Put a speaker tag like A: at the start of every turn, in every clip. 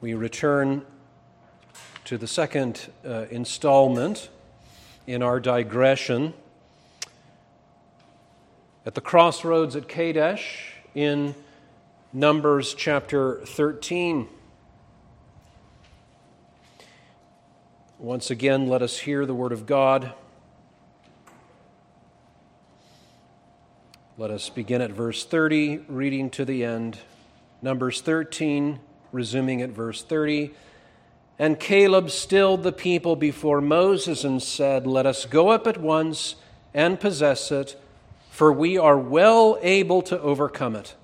A: we return to the second uh, installment in our digression at the crossroads at Kadesh in Numbers chapter 13. Once again, let us hear the word of God. Let us begin at verse 30, reading to the end. Numbers 13, resuming at verse 30. And Caleb stilled the people before Moses and said, Let us go up at once and possess it, for we are well able to overcome it.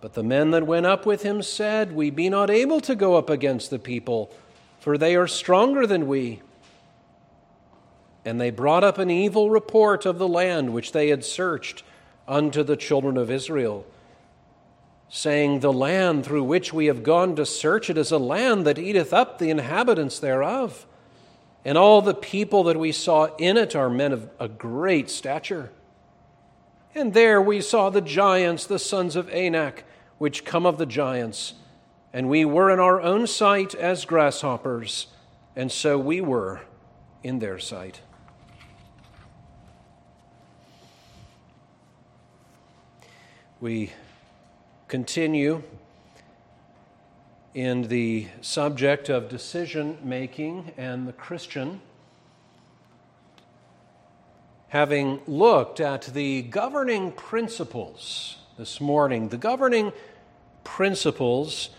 A: But the men that went up with him said, We be not able to go up against the people, for they are stronger than we. And they brought up an evil report of the land which they had searched unto the children of Israel saying, The land through which we have gone to search it is a land that eateth up the inhabitants thereof. And all the people that we saw in it are men of a great stature. And there we saw the giants, the sons of Anak, which come of the giants. And we were in our own sight as grasshoppers, and so we were in their sight. We continue in the subject of decision making and the Christian, having looked at the governing principles this morning, the governing principles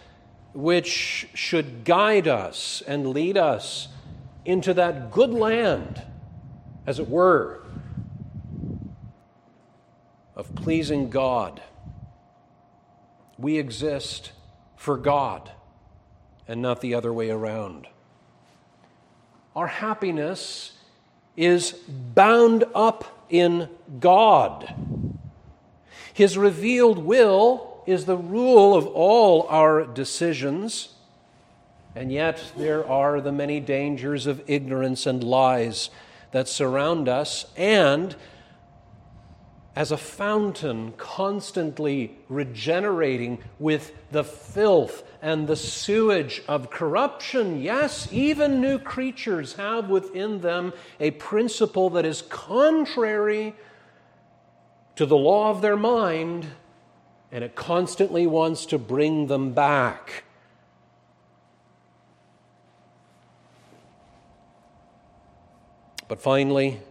A: which should guide us and lead us into that good land, as it were, of pleasing God we exist for God and not the other way around. Our happiness is bound up in God. His revealed will is the rule of all our decisions, and yet there are the many dangers of ignorance and lies that surround us, and as a fountain constantly regenerating with the filth and the sewage of corruption. Yes, even new creatures have within them a principle that is contrary to the law of their mind, and it constantly wants to bring them back. But finally,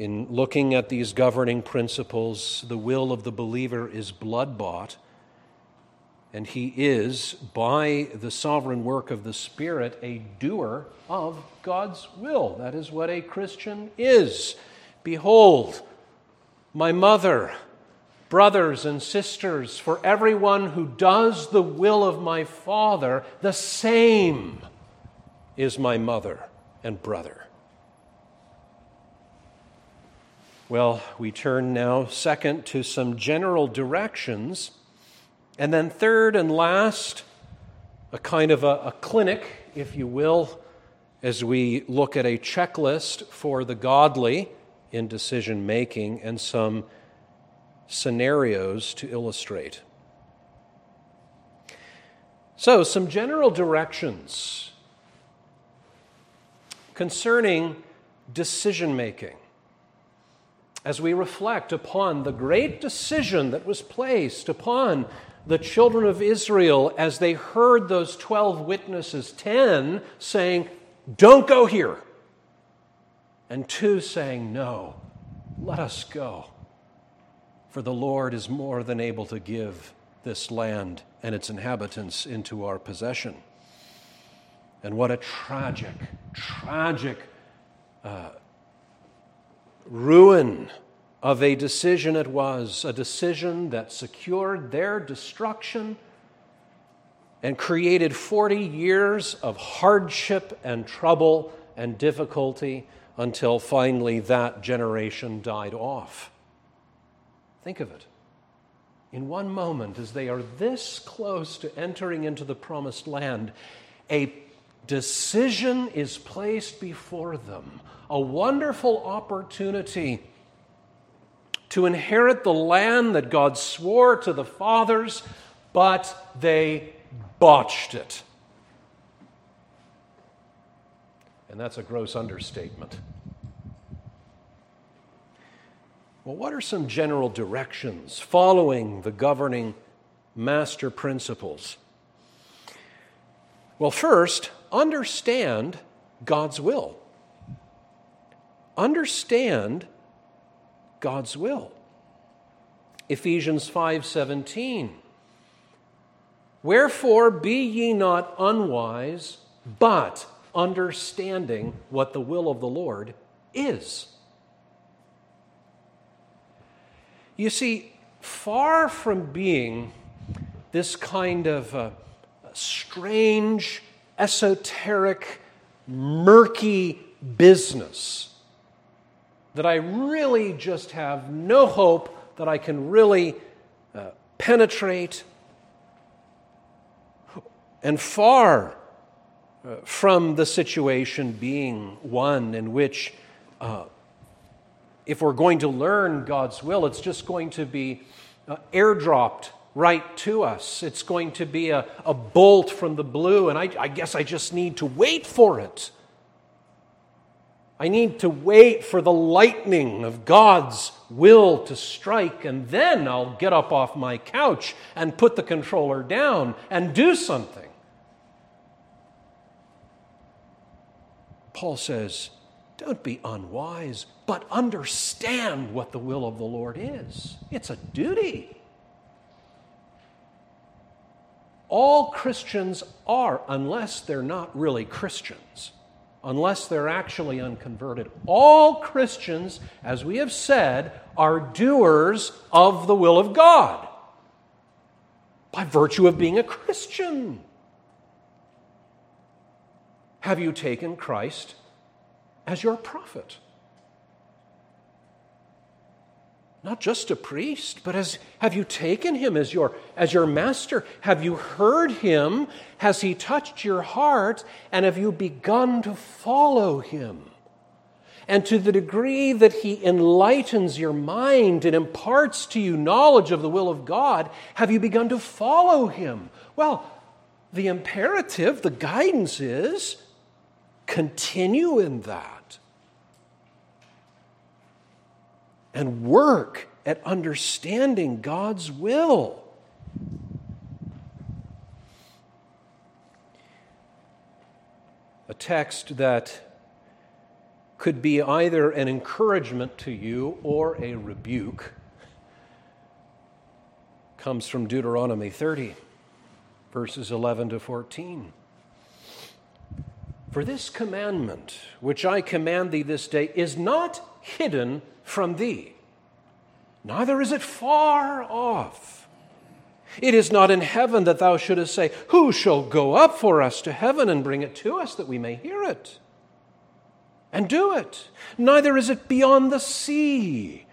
A: in looking at these governing principles, the will of the believer is blood bought, and he is, by the sovereign work of the Spirit, a doer of God's will. That is what a Christian is. Behold, my mother, brothers and sisters, for everyone who does the will of my Father, the same is my mother and brother. Well, we turn now, second, to some general directions. And then, third and last, a kind of a, a, clinic, if you will, as we look at a checklist for the godly in decision making and some scenarios to illustrate. So, some general directions concerning decision making as we reflect upon the great decision that was placed upon the children of Israel as they heard those 12 witnesses, 10 saying, Don't go here, and two saying, No, let us go. For the Lord is more than able to give this land and its inhabitants into our possession. And what a tragic, tragic uh, ruin of a decision it was, a decision that secured their destruction and created 40 years of hardship and trouble and difficulty until finally that generation died off. Think of it. In one moment, as they are this close to entering into the promised land, a decision is placed before them a wonderful opportunity to inherit the land that God swore to the fathers, but they botched it. And that's a gross understatement. Well, what are some general directions following the governing master principles? Well, first, understand God's will. Understand God's will. Ephesians 5:17 Wherefore be ye not unwise, but understanding what the will of the Lord is. You see, far from being this kind of uh, strange, esoteric, murky business that I really just have no hope that I can really uh, penetrate. And far uh, from the situation being one in which, uh, if we're going to learn God's will, it's just going to be uh, airdropped right to us. It's going to be a, a bolt from the blue, and I, I guess I just need to wait for it. I need to wait for the lightning of God's will to strike, and then I'll get up off my couch and put the controller down and do something. Paul says, Don't be unwise, but understand what the will of the Lord is. It's a duty. all Christians are, unless they're not really Christians, unless they're actually unconverted. All Christians, as we have said, are doers of the will of God by virtue of being a Christian. Have you taken Christ as your prophet? Not just a priest, but as have you taken him as your as your master? Have you heard him? Has he touched your heart? And have you begun to follow him? And to the degree that he enlightens your mind and imparts to you knowledge of the will of God, have you begun to follow him? Well, the imperative, the guidance is continue in that. And work at understanding God's will. A text that could be either an encouragement to you or a rebuke comes from Deuteronomy 30, verses 11 to 14. For this commandment, which I command thee this day, is not hidden from thee, neither is it far off. It is not in heaven that thou shouldest say, Who shall go up for us to heaven and bring it to us that we may hear it and do it? Neither is it beyond the sea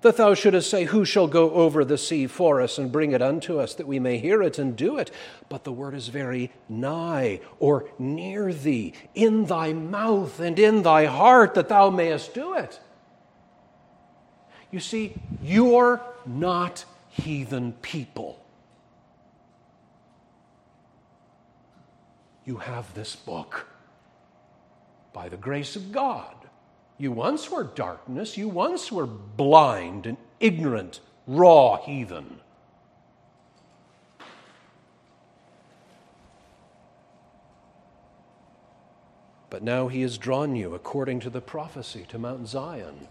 A: that thou shouldest say, Who shall go over the sea for us and bring it unto us that we may hear it and do it? But the word is very nigh or near thee, in thy mouth and in thy heart, that thou mayest do it. You see, you're not heathen people. You have this book by the grace of God. You once were darkness, you once were blind and ignorant, raw heathen. But now he has drawn you, according to the prophecy, to Mount Zion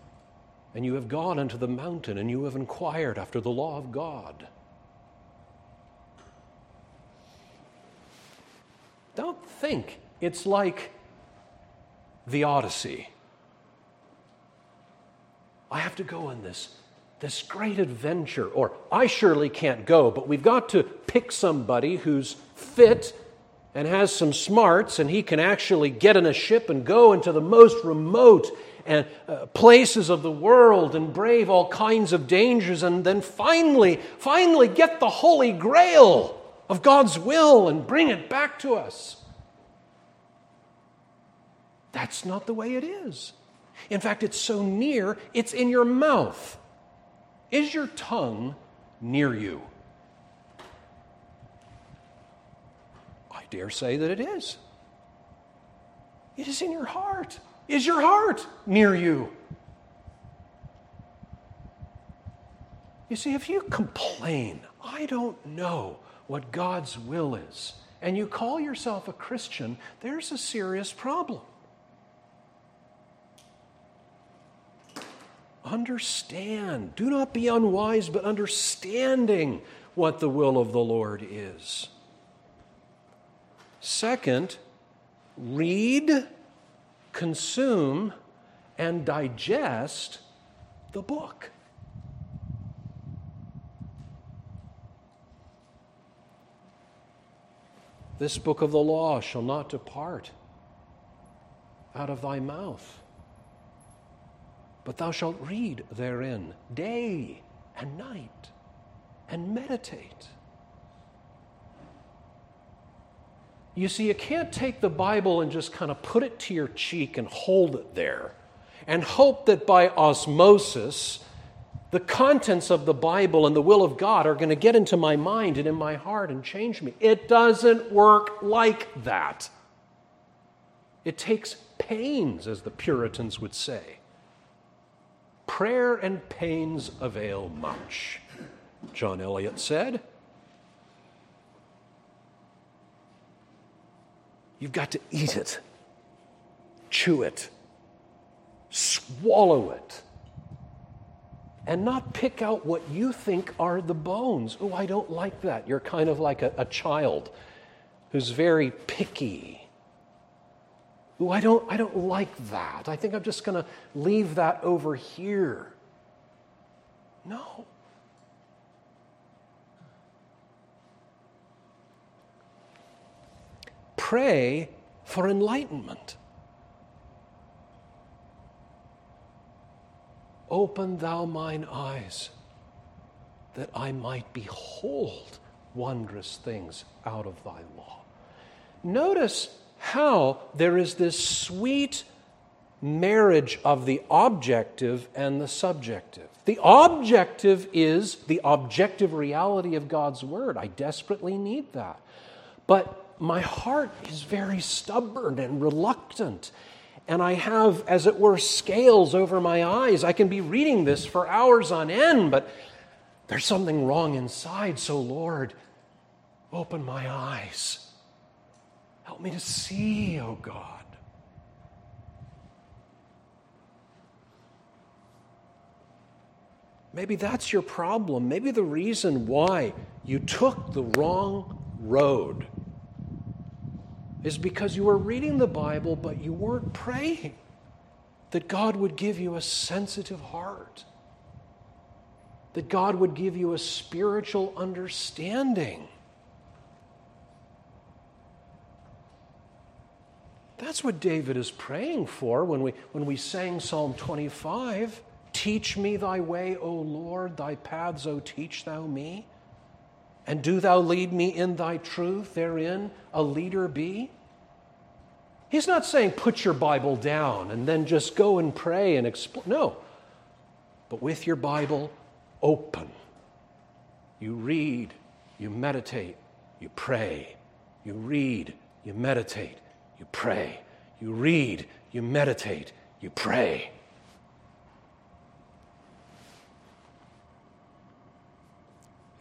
A: and you have gone unto the mountain and you have inquired after the law of God. Don't think it's like the Odyssey. I have to go on this, this great adventure, or I surely can't go, but we've got to pick somebody who's fit and has some smarts, and he can actually get in a ship and go into the most remote and uh, places of the world and brave all kinds of dangers and then finally, finally get the holy grail of God's will and bring it back to us. That's not the way it is. In fact, it's so near, it's in your mouth. Is your tongue near you? I dare say that it is. It is in your heart. Is your heart near you? You see, if you complain, I don't know what God's will is, and you call yourself a Christian, there's a serious problem. Understand. Do not be unwise, but understanding what the will of the Lord is. Second, read, consume, and digest the book. This book of the law shall not depart out of thy mouth, but thou shalt read therein day and night and meditate. You see, you can't take the Bible and just kind of put it to your cheek and hold it there and hope that by osmosis, the contents of the Bible and the will of God are going to get into my mind and in my heart and change me. It doesn't work like that. It takes pains, as the Puritans would say. Prayer and pains avail much, John Eliot said. You've got to eat it, chew it, swallow it and not pick out what you think are the bones. Oh, I don't like that. You're kind of like a, a child who's very picky. Oh, I don't, I don't like that. I think I'm just going to leave that over here. No. Pray for enlightenment. Open thou mine eyes, that I might behold wondrous things out of thy law. Notice how there is this sweet marriage of the objective and the subjective. The objective is the objective reality of God's word. I desperately need that. But my heart is very stubborn and reluctant and I have, as it were, scales over my eyes. I can be reading this for hours on end, but there's something wrong inside. So, Lord, open my eyes. Help me to see, oh God. Maybe that's your problem. Maybe the reason why you took the wrong road is because you were reading the Bible, but you weren't praying that God would give you a sensitive heart, that God would give you a spiritual understanding. That's what David is praying for when we, when we sang Psalm 25. Teach me thy way, O Lord, thy paths, O teach thou me. And do thou lead me in thy truth, therein a leader be? He's not saying put your Bible down and then just go and pray and explore. No. But with your Bible open, you read, you meditate, you pray. You read, you meditate, you pray. You read, you meditate, you pray.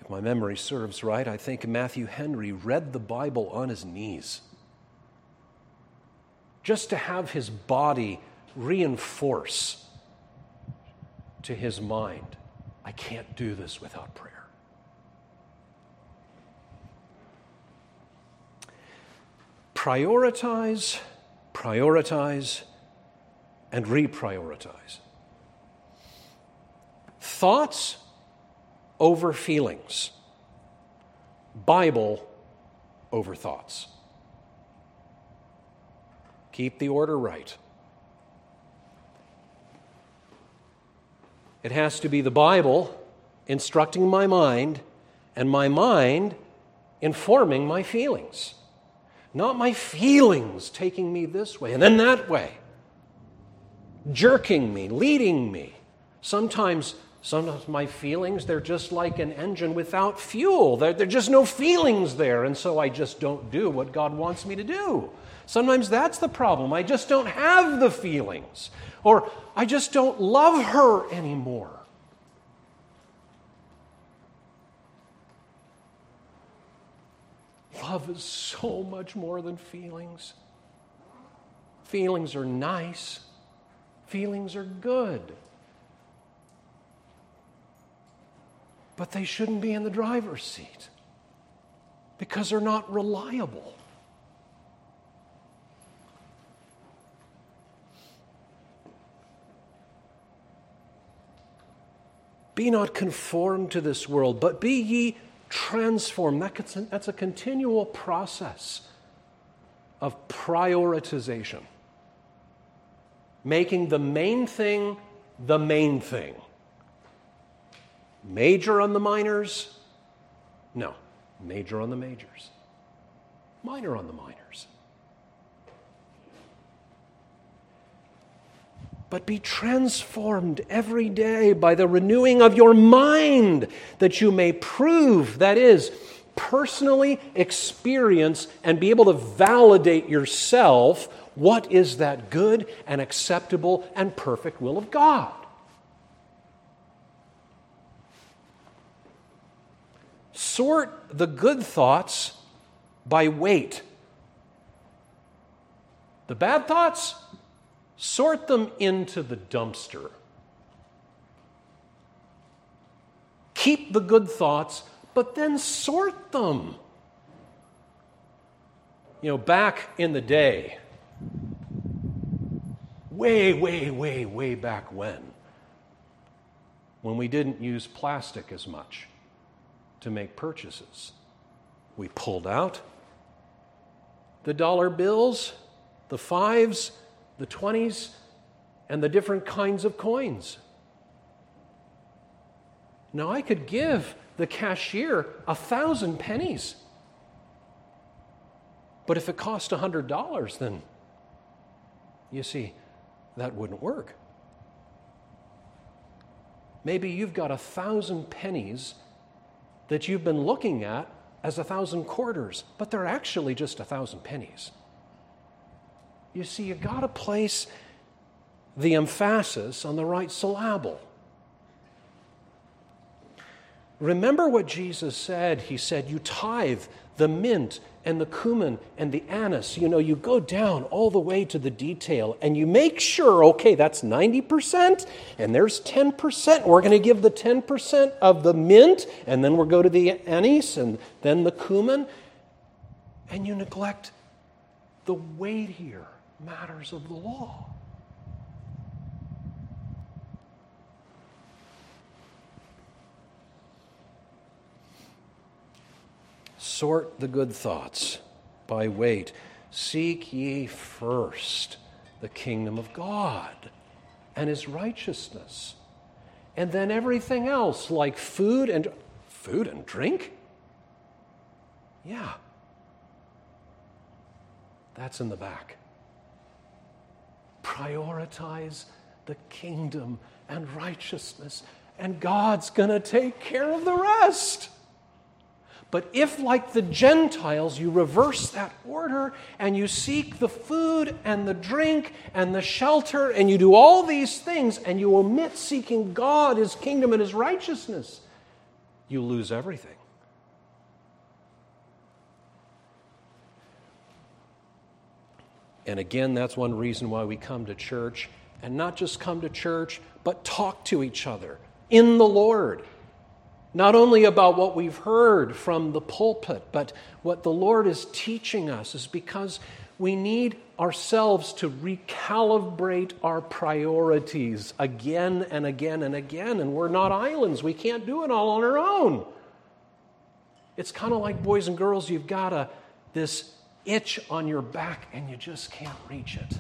A: If my memory serves right, I think Matthew Henry read the Bible on his knees just to have his body reinforce to his mind I can't do this without prayer. Prioritize, prioritize, and reprioritize. Thoughts over feelings, Bible over thoughts. Keep the order right. It has to be the Bible instructing my mind and my mind informing my feelings. Not my feelings taking me this way and then that way, jerking me, leading me, sometimes Sometimes my feelings, they're just like an engine without fuel. There, are just no feelings there, and so I just don't do what God wants me to do. Sometimes that's the problem. I just don't have the feelings, or I just don't love her anymore. Love is so much more than feelings. Feelings are nice, feelings are good. But they shouldn't be in the driver's seat because they're not reliable. Be not conformed to this world, but be ye transformed. That's a continual process of prioritization, making the main thing the main thing. Major on the minors? No, major on the majors. Minor on the minors. but be transformed every day by the renewing of your mind, that you may prove, that is, personally experience and be able to validate yourself what is that good and acceptable and perfect will of God. Sort the good thoughts by weight. The bad thoughts, sort them into the dumpster. Keep the good thoughts, but then sort them. You know, back in the day, way, way, way, way back when, when we didn't use plastic as much to make purchases, we pulled out the dollar bills, the fives, the 20s, and the different kinds of coins. Now, I could give the cashier a thousand pennies. But if it cost a $100, then you see, that wouldn't work. Maybe you've got a thousand pennies that you've been looking at as a thousand quarters, but they're actually just a thousand pennies. You see, you've got to place the emphasis on the right syllable. Remember what Jesus said. He said, You tithe the mint and the cumin and the anise. You know, you go down all the way to the detail and you make sure, okay, that's 90% and there's 10%. We're going to give the 10% of the mint and then we'll go to the anise and then the cumin. And you neglect the weightier matters of the law. Sort the good thoughts by weight. Seek ye first the kingdom of God and his righteousness. And then everything else, like food and food and drink? Yeah. That's in the back prioritize the kingdom and righteousness, and God's going to take care of the rest. But if, like the Gentiles, you reverse that order and you seek the food and the drink and the shelter and you do all these things and you omit seeking God, His kingdom, and His righteousness, you lose everything. And again, that's one reason why we come to church and not just come to church, but talk to each other in the Lord. Not only about what we've heard from the pulpit, but what the Lord is teaching us is because we need ourselves to recalibrate our priorities again and again and again. And we're not islands, we can't do it all on our own. It's kind of like boys and girls, you've got a, this itch on your back and you just can't reach it.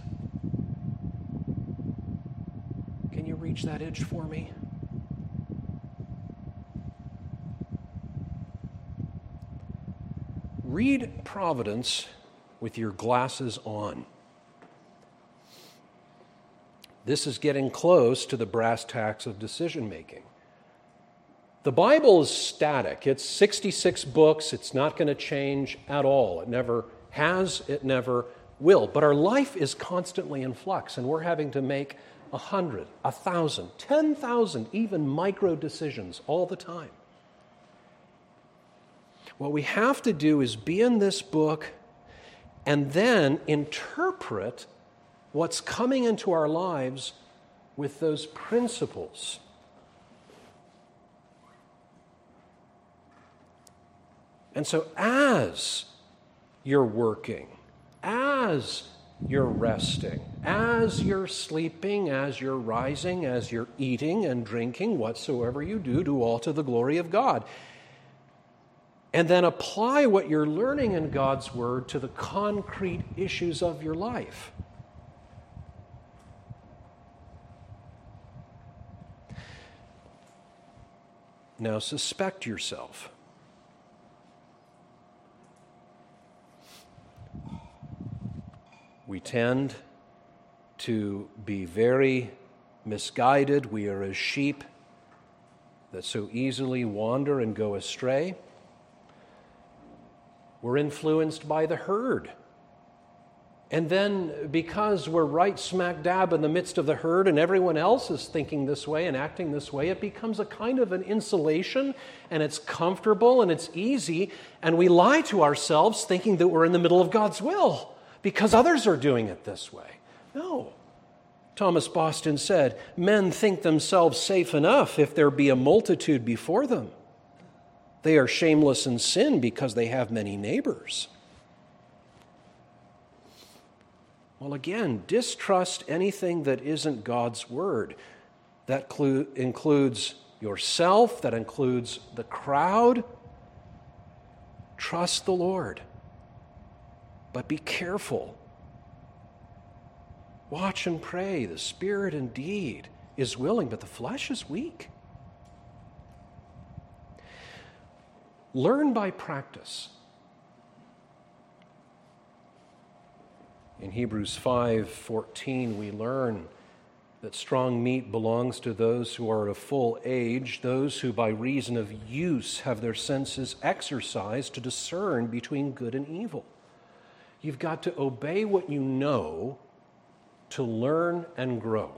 A: Can you reach that itch for me? Read Providence with your glasses on. This is getting close to the brass tacks of decision making. The Bible is static. It's 66 books. It's not going to change at all. It never has, it never will. But our life is constantly in flux, and we're having to make a hundred, a thousand, ten thousand, even micro decisions all the time. What we have to do is be in this book and then interpret what's coming into our lives with those principles. And so, as you're working, as you're resting, as you're sleeping, as you're rising, as you're eating and drinking, whatsoever you do, do all to the glory of God. And then apply what you're learning in God's Word to the concrete issues of your life. Now, suspect yourself. We tend to be very misguided. We are as sheep that so easily wander and go astray. We're influenced by the herd. And then, because we're right smack dab in the midst of the herd and everyone else is thinking this way and acting this way, it becomes a kind of an insulation and it's comfortable and it's easy. And we lie to ourselves thinking that we're in the middle of God's will because others are doing it this way. No. Thomas Boston said, Men think themselves safe enough if there be a multitude before them. They are shameless in sin because they have many neighbors. Well, again, distrust anything that isn't God's word. That clu- includes yourself, that includes the crowd. Trust the Lord. But be careful. Watch and pray. The spirit indeed is willing, but the flesh is weak. Learn by practice. In Hebrews 5:14 we learn that strong meat belongs to those who are of full age, those who by reason of use have their senses exercised to discern between good and evil. You've got to obey what you know to learn and grow.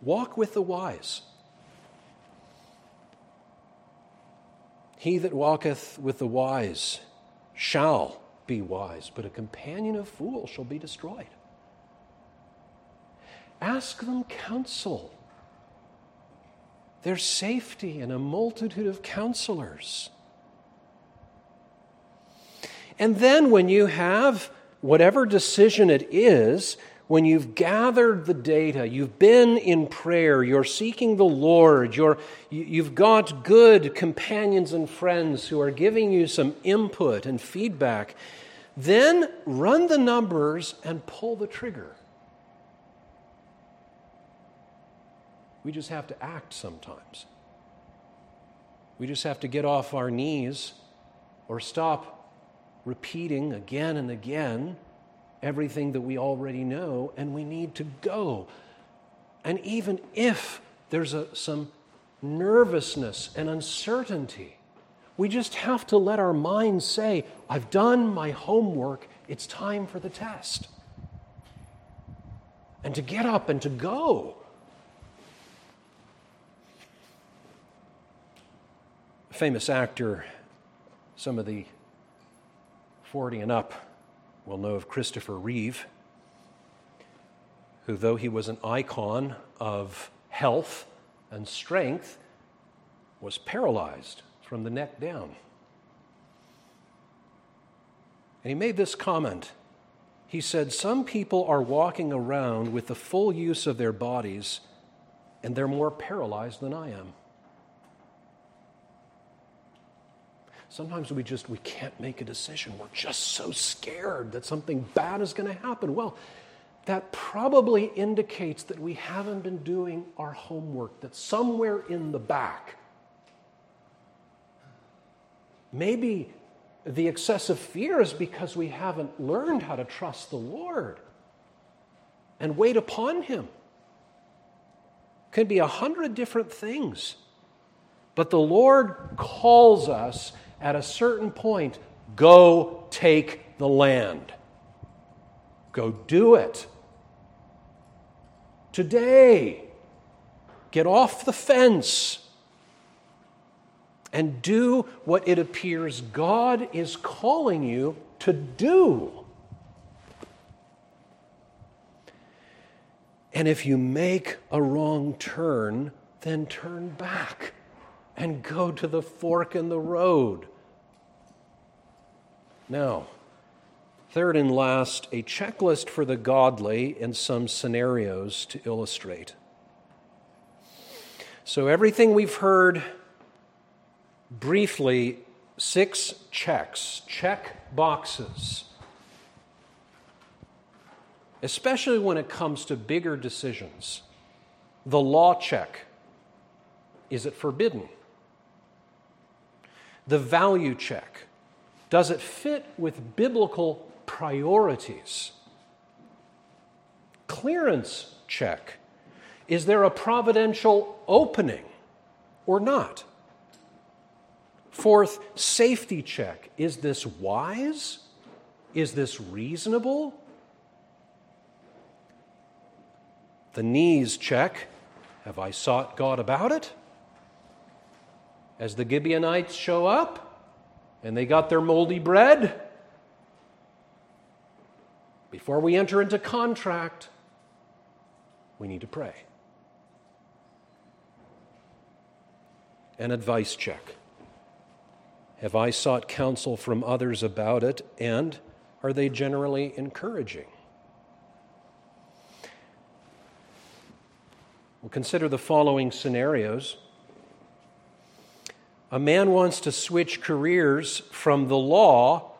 A: Walk with the wise. He that walketh with the wise shall be wise, but a companion of fools shall be destroyed. Ask them counsel. There's safety in a multitude of counselors. And then when you have whatever decision it is, when you've gathered the data, you've been in prayer, you're seeking the Lord, you're, you've got good companions and friends who are giving you some input and feedback, then run the numbers and pull the trigger. We just have to act sometimes. We just have to get off our knees or stop repeating again and again everything that we already know, and we need to go. And even if there's a, some nervousness and uncertainty, we just have to let our minds say, I've done my homework, it's time for the test. And to get up and to go. Famous actor, some of the 40 and up will know of Christopher Reeve, who, though he was an icon of health and strength, was paralyzed from the neck down. And he made this comment. He said, Some people are walking around with the full use of their bodies, and they're more paralyzed than I am. Sometimes we just we can't make a decision. We're just so scared that something bad is going to happen. Well, that probably indicates that we haven't been doing our homework, that somewhere in the back, maybe the excessive fear is because we haven't learned how to trust the Lord and wait upon Him. could be a hundred different things. But the Lord calls us at a certain point go take the land. Go do it. Today, get off the fence and do what it appears God is calling you to do. And if you make a wrong turn, then turn back and go to the fork in the road. Now, third and last, a checklist for the godly and some scenarios to illustrate. So, everything we've heard briefly, six checks, check boxes, especially when it comes to bigger decisions. The law check is it forbidden? The value check does it fit with biblical priorities? Clearance check is there a providential opening or not? Fourth, safety check. Is this wise? Is this reasonable? The knees check. Have I sought God about it? As the Gibeonites show up and they got their moldy bread, before we enter into contract, we need to pray. An advice check. Have I sought counsel from others about it, and are they generally encouraging? We'll consider the following scenarios. A man wants to switch careers from the law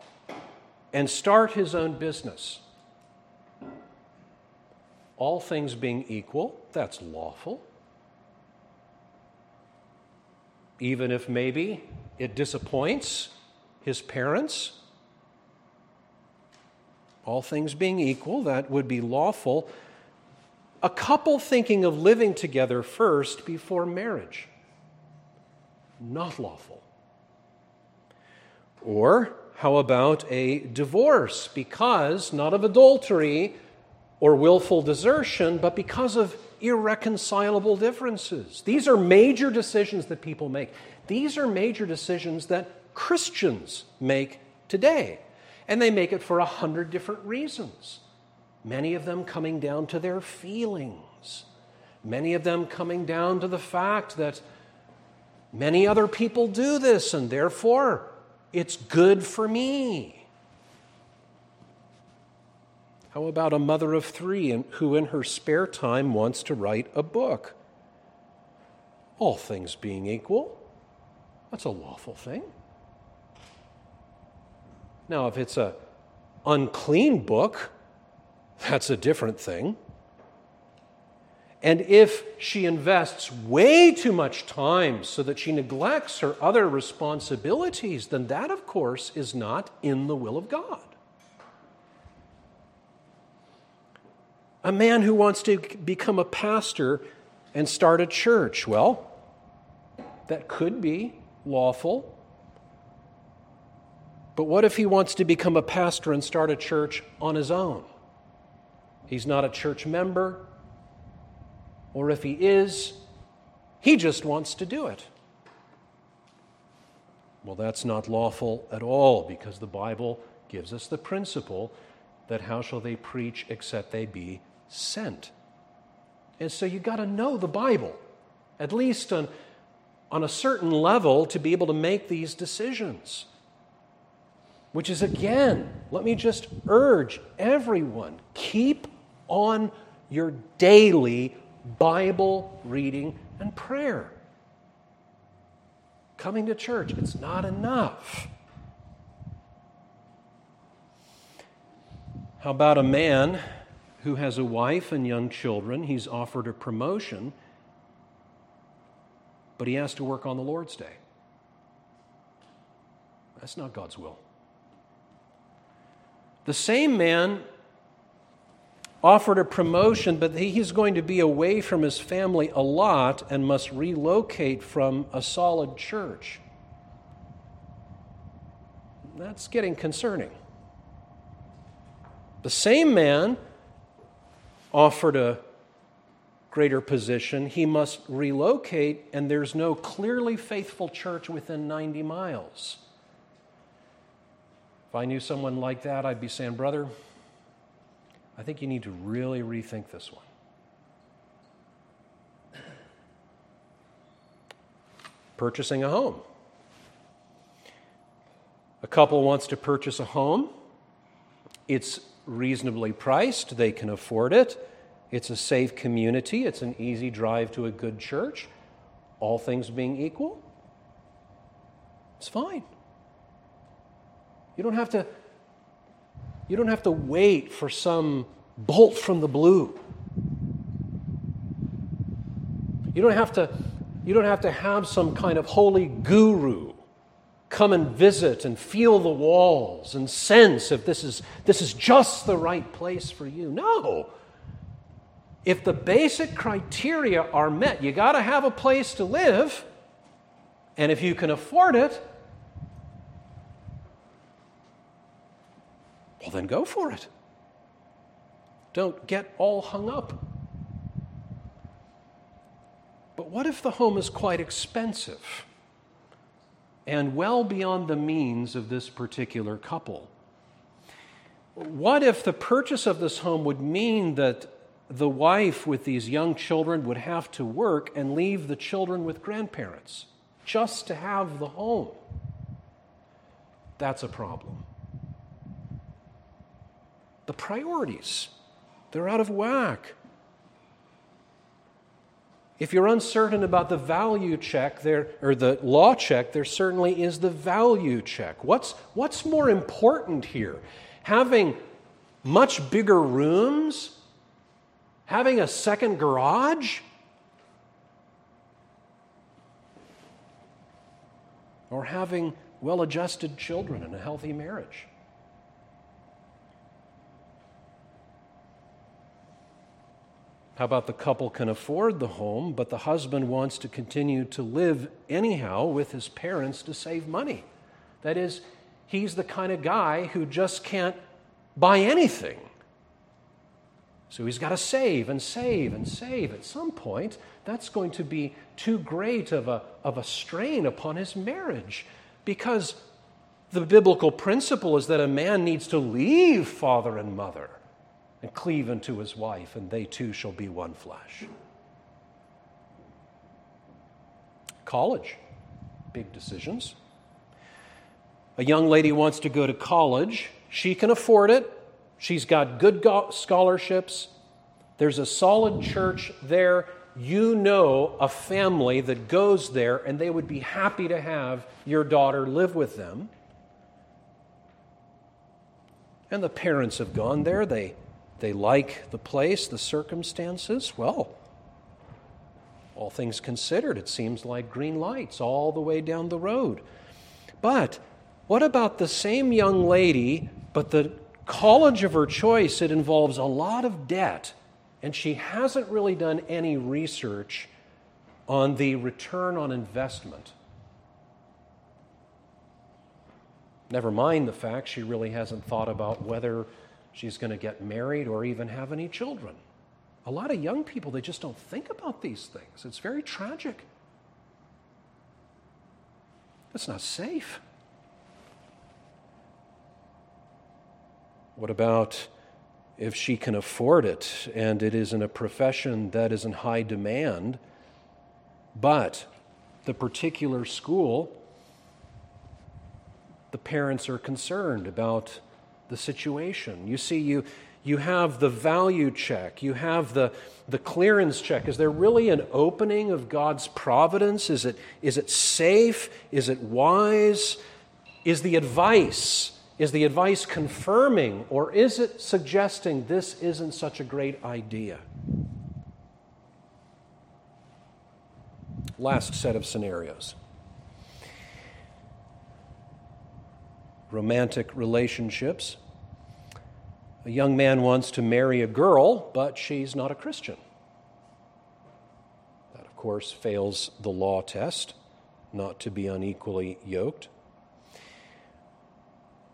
A: and start his own business. All things being equal, that's lawful. Even if maybe it disappoints his parents. All things being equal, that would be lawful. A couple thinking of living together first before marriage. Not lawful. Or how about a divorce because not of adultery or willful desertion, but because of irreconcilable differences? These are major decisions that people make. These are major decisions that Christians make today. And they make it for a hundred different reasons. Many of them coming down to their feelings. Many of them coming down to the fact that many other people do this and therefore it's good for me. How about a mother of three who, in her spare time, wants to write a book? All things being equal, that's a lawful thing. Now, if it's a unclean book, that's a different thing. And if she invests way too much time so that she neglects her other responsibilities, then that, of course, is not in the will of God. A man who wants to become a pastor and start a church, well, that could be lawful. But what if he wants to become a pastor and start a church on his own? He's not a church member, or if he is, he just wants to do it. Well, that's not lawful at all because the Bible gives us the principle that how shall they preach except they be sent? And so you've got to know the Bible, at least on on a certain level to be able to make these decisions. Which is, again, let me just urge everyone keep on your daily Bible reading and prayer. Coming to church, it's not enough. How about a man who has a wife and young children? He's offered a promotion but he has to work on the Lord's day. That's not God's will. The same man offered a promotion, but he's going to be away from his family a lot and must relocate from a solid church. That's getting concerning. The same man offered a greater position, he must relocate, and there's no clearly faithful church within 90 miles. If I knew someone like that, I'd be saying, Brother, I think you need to really rethink this one. Purchasing a home. A couple wants to purchase a home. It's reasonably priced, they can afford it. It's a safe community, it's an easy drive to a good church. All things being equal, it's fine. You don't have to you don't have to wait for some bolt from the blue. You don't have to you don't have to have some kind of holy guru come and visit and feel the walls and sense if this is this is just the right place for you. No if the basic criteria are met, you got to have a place to live, and if you can afford it, well, then go for it. Don't get all hung up. But what if the home is quite expensive and well beyond the means of this particular couple? What if the purchase of this home would mean that the wife with these young children would have to work and leave the children with grandparents just to have the home. That's a problem. The priorities, they're out of whack. If you're uncertain about the value check there or the law check, there certainly is the value check. What's, what's more important here? Having much bigger rooms Having a second garage? Or having well adjusted children and a healthy marriage? How about the couple can afford the home, but the husband wants to continue to live anyhow with his parents to save money? That is, he's the kind of guy who just can't buy anything. So he's got to save and save and save. At some point, that's going to be too great of a, of a strain upon his marriage because the biblical principle is that a man needs to leave father and mother and cleave unto his wife, and they two shall be one flesh. College, big decisions. A young lady wants to go to college. She can afford it. She's got good scholarships. There's a solid church there. You know a family that goes there, and they would be happy to have your daughter live with them. And the parents have gone there. They, they like the place, the circumstances. Well, all things considered, it seems like green lights all the way down the road. But what about the same young lady, but the college of her choice, it involves a lot of debt, and she hasn't really done any research on the return on investment. Never mind the fact she really hasn't thought about whether she's going to get married or even have any children. A lot of young people, they just don't think about these things. It's very tragic. It's not safe. What about if she can afford it and it is in a profession that is in high demand, but the particular school, the parents are concerned about the situation. You see, you, you have the value check, you have the, the clearance check. Is there really an opening of God's providence? Is it, is it safe? Is it wise? Is the advice is the advice confirming or is it suggesting this isn't such a great idea? Last set of scenarios romantic relationships. A young man wants to marry a girl, but she's not a Christian. That, of course, fails the law test, not to be unequally yoked.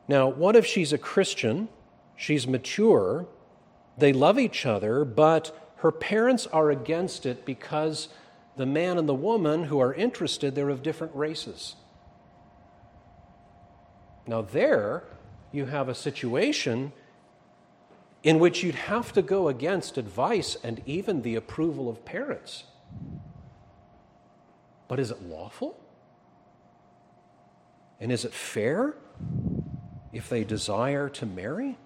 A: Now, what if she's a Christian? She's mature, they love each other, but her parents are against it because the man and the woman who are interested, they're of different races. Now, there you have a situation in which you'd have to go against advice and even the approval of parents. But is it lawful? And is it fair if they desire to marry?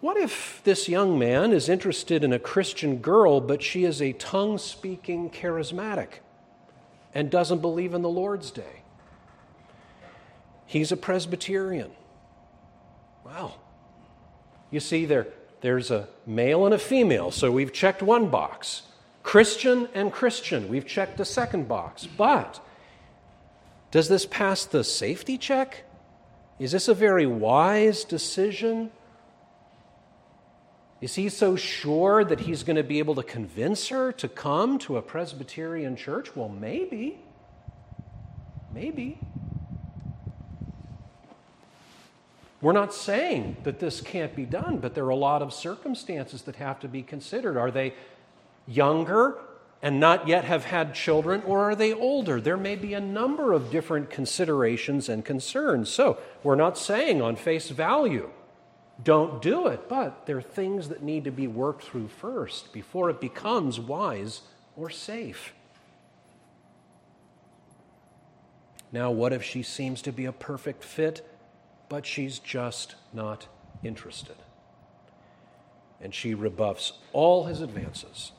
A: What if this young man is interested in a Christian girl, but she is a tongue speaking charismatic and doesn't believe in the Lord's day? He's a Presbyterian. Wow. You see, there, there's a male and a female, so we've checked one box. Christian and Christian, we've checked the second box. But does this pass the safety check? Is this a very wise decision? Is he so sure that he's going to be able to convince her to come to a Presbyterian church? Well, maybe. Maybe. We're not saying that this can't be done, but there are a lot of circumstances that have to be considered. Are they younger and not yet have had children, or are they older? There may be a number of different considerations and concerns. So we're not saying on face value don't do it. But there are things that need to be worked through first before it becomes wise or safe. Now, what if she seems to be a perfect fit, but she's just not interested? And she rebuffs all his advances.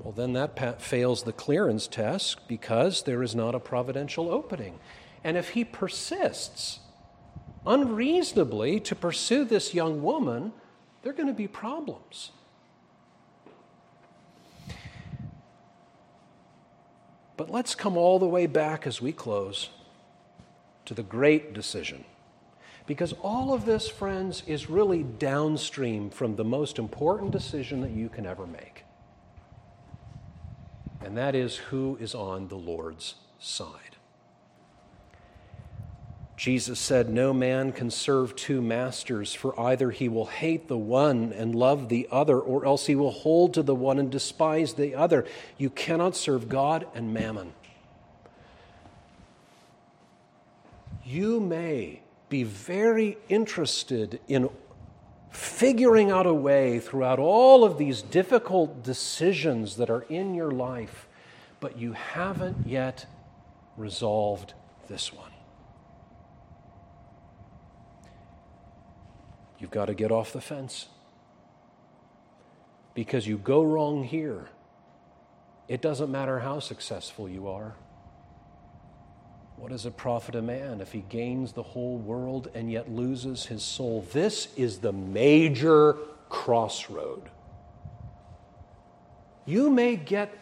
A: Well, then that fails the clearance test because there is not a providential opening. And if he persists, unreasonably to pursue this young woman, there are going to be problems. But let's come all the way back as we close to the great decision. Because all of this, friends, is really downstream from the most important decision that you can ever make. And that is who is on the Lord's side. Jesus said, No man can serve two masters, for either he will hate the one and love the other, or else he will hold to the one and despise the other. You cannot serve God and mammon. You may be very interested in figuring out a way throughout all of these difficult decisions that are in your life, but you haven't yet resolved this one. You've got to get off the fence. Because you go wrong here, it doesn't matter how successful you are. What does it profit a man if he gains the whole world and yet loses his soul? This is the major crossroad. You may get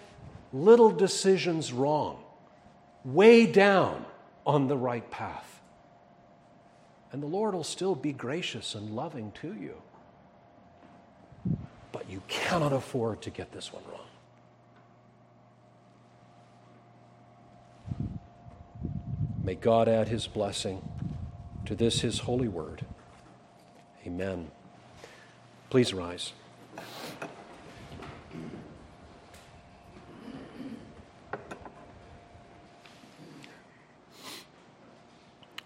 A: little decisions wrong, way down on the right path. And the Lord will still be gracious and loving to you. But you cannot afford to get this one wrong. May God add his blessing to this, his holy word. Amen. Please rise.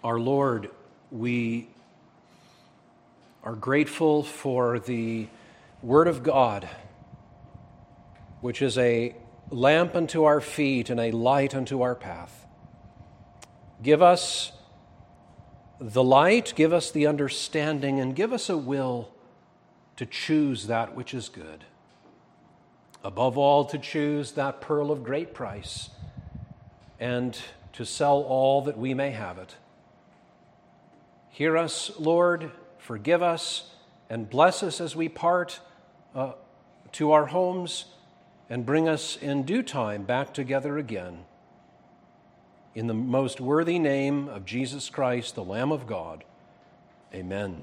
A: Our Lord we are grateful for the Word of God, which is a lamp unto our feet and a light unto our path. Give us the light, give us the understanding, and give us a will to choose that which is good. Above all, to choose that pearl of great price and to sell all that we may have it Hear us, Lord, forgive us, and bless us as we part uh, to our homes, and bring us in due time back together again. In the most worthy name of Jesus Christ, the Lamb of God. Amen.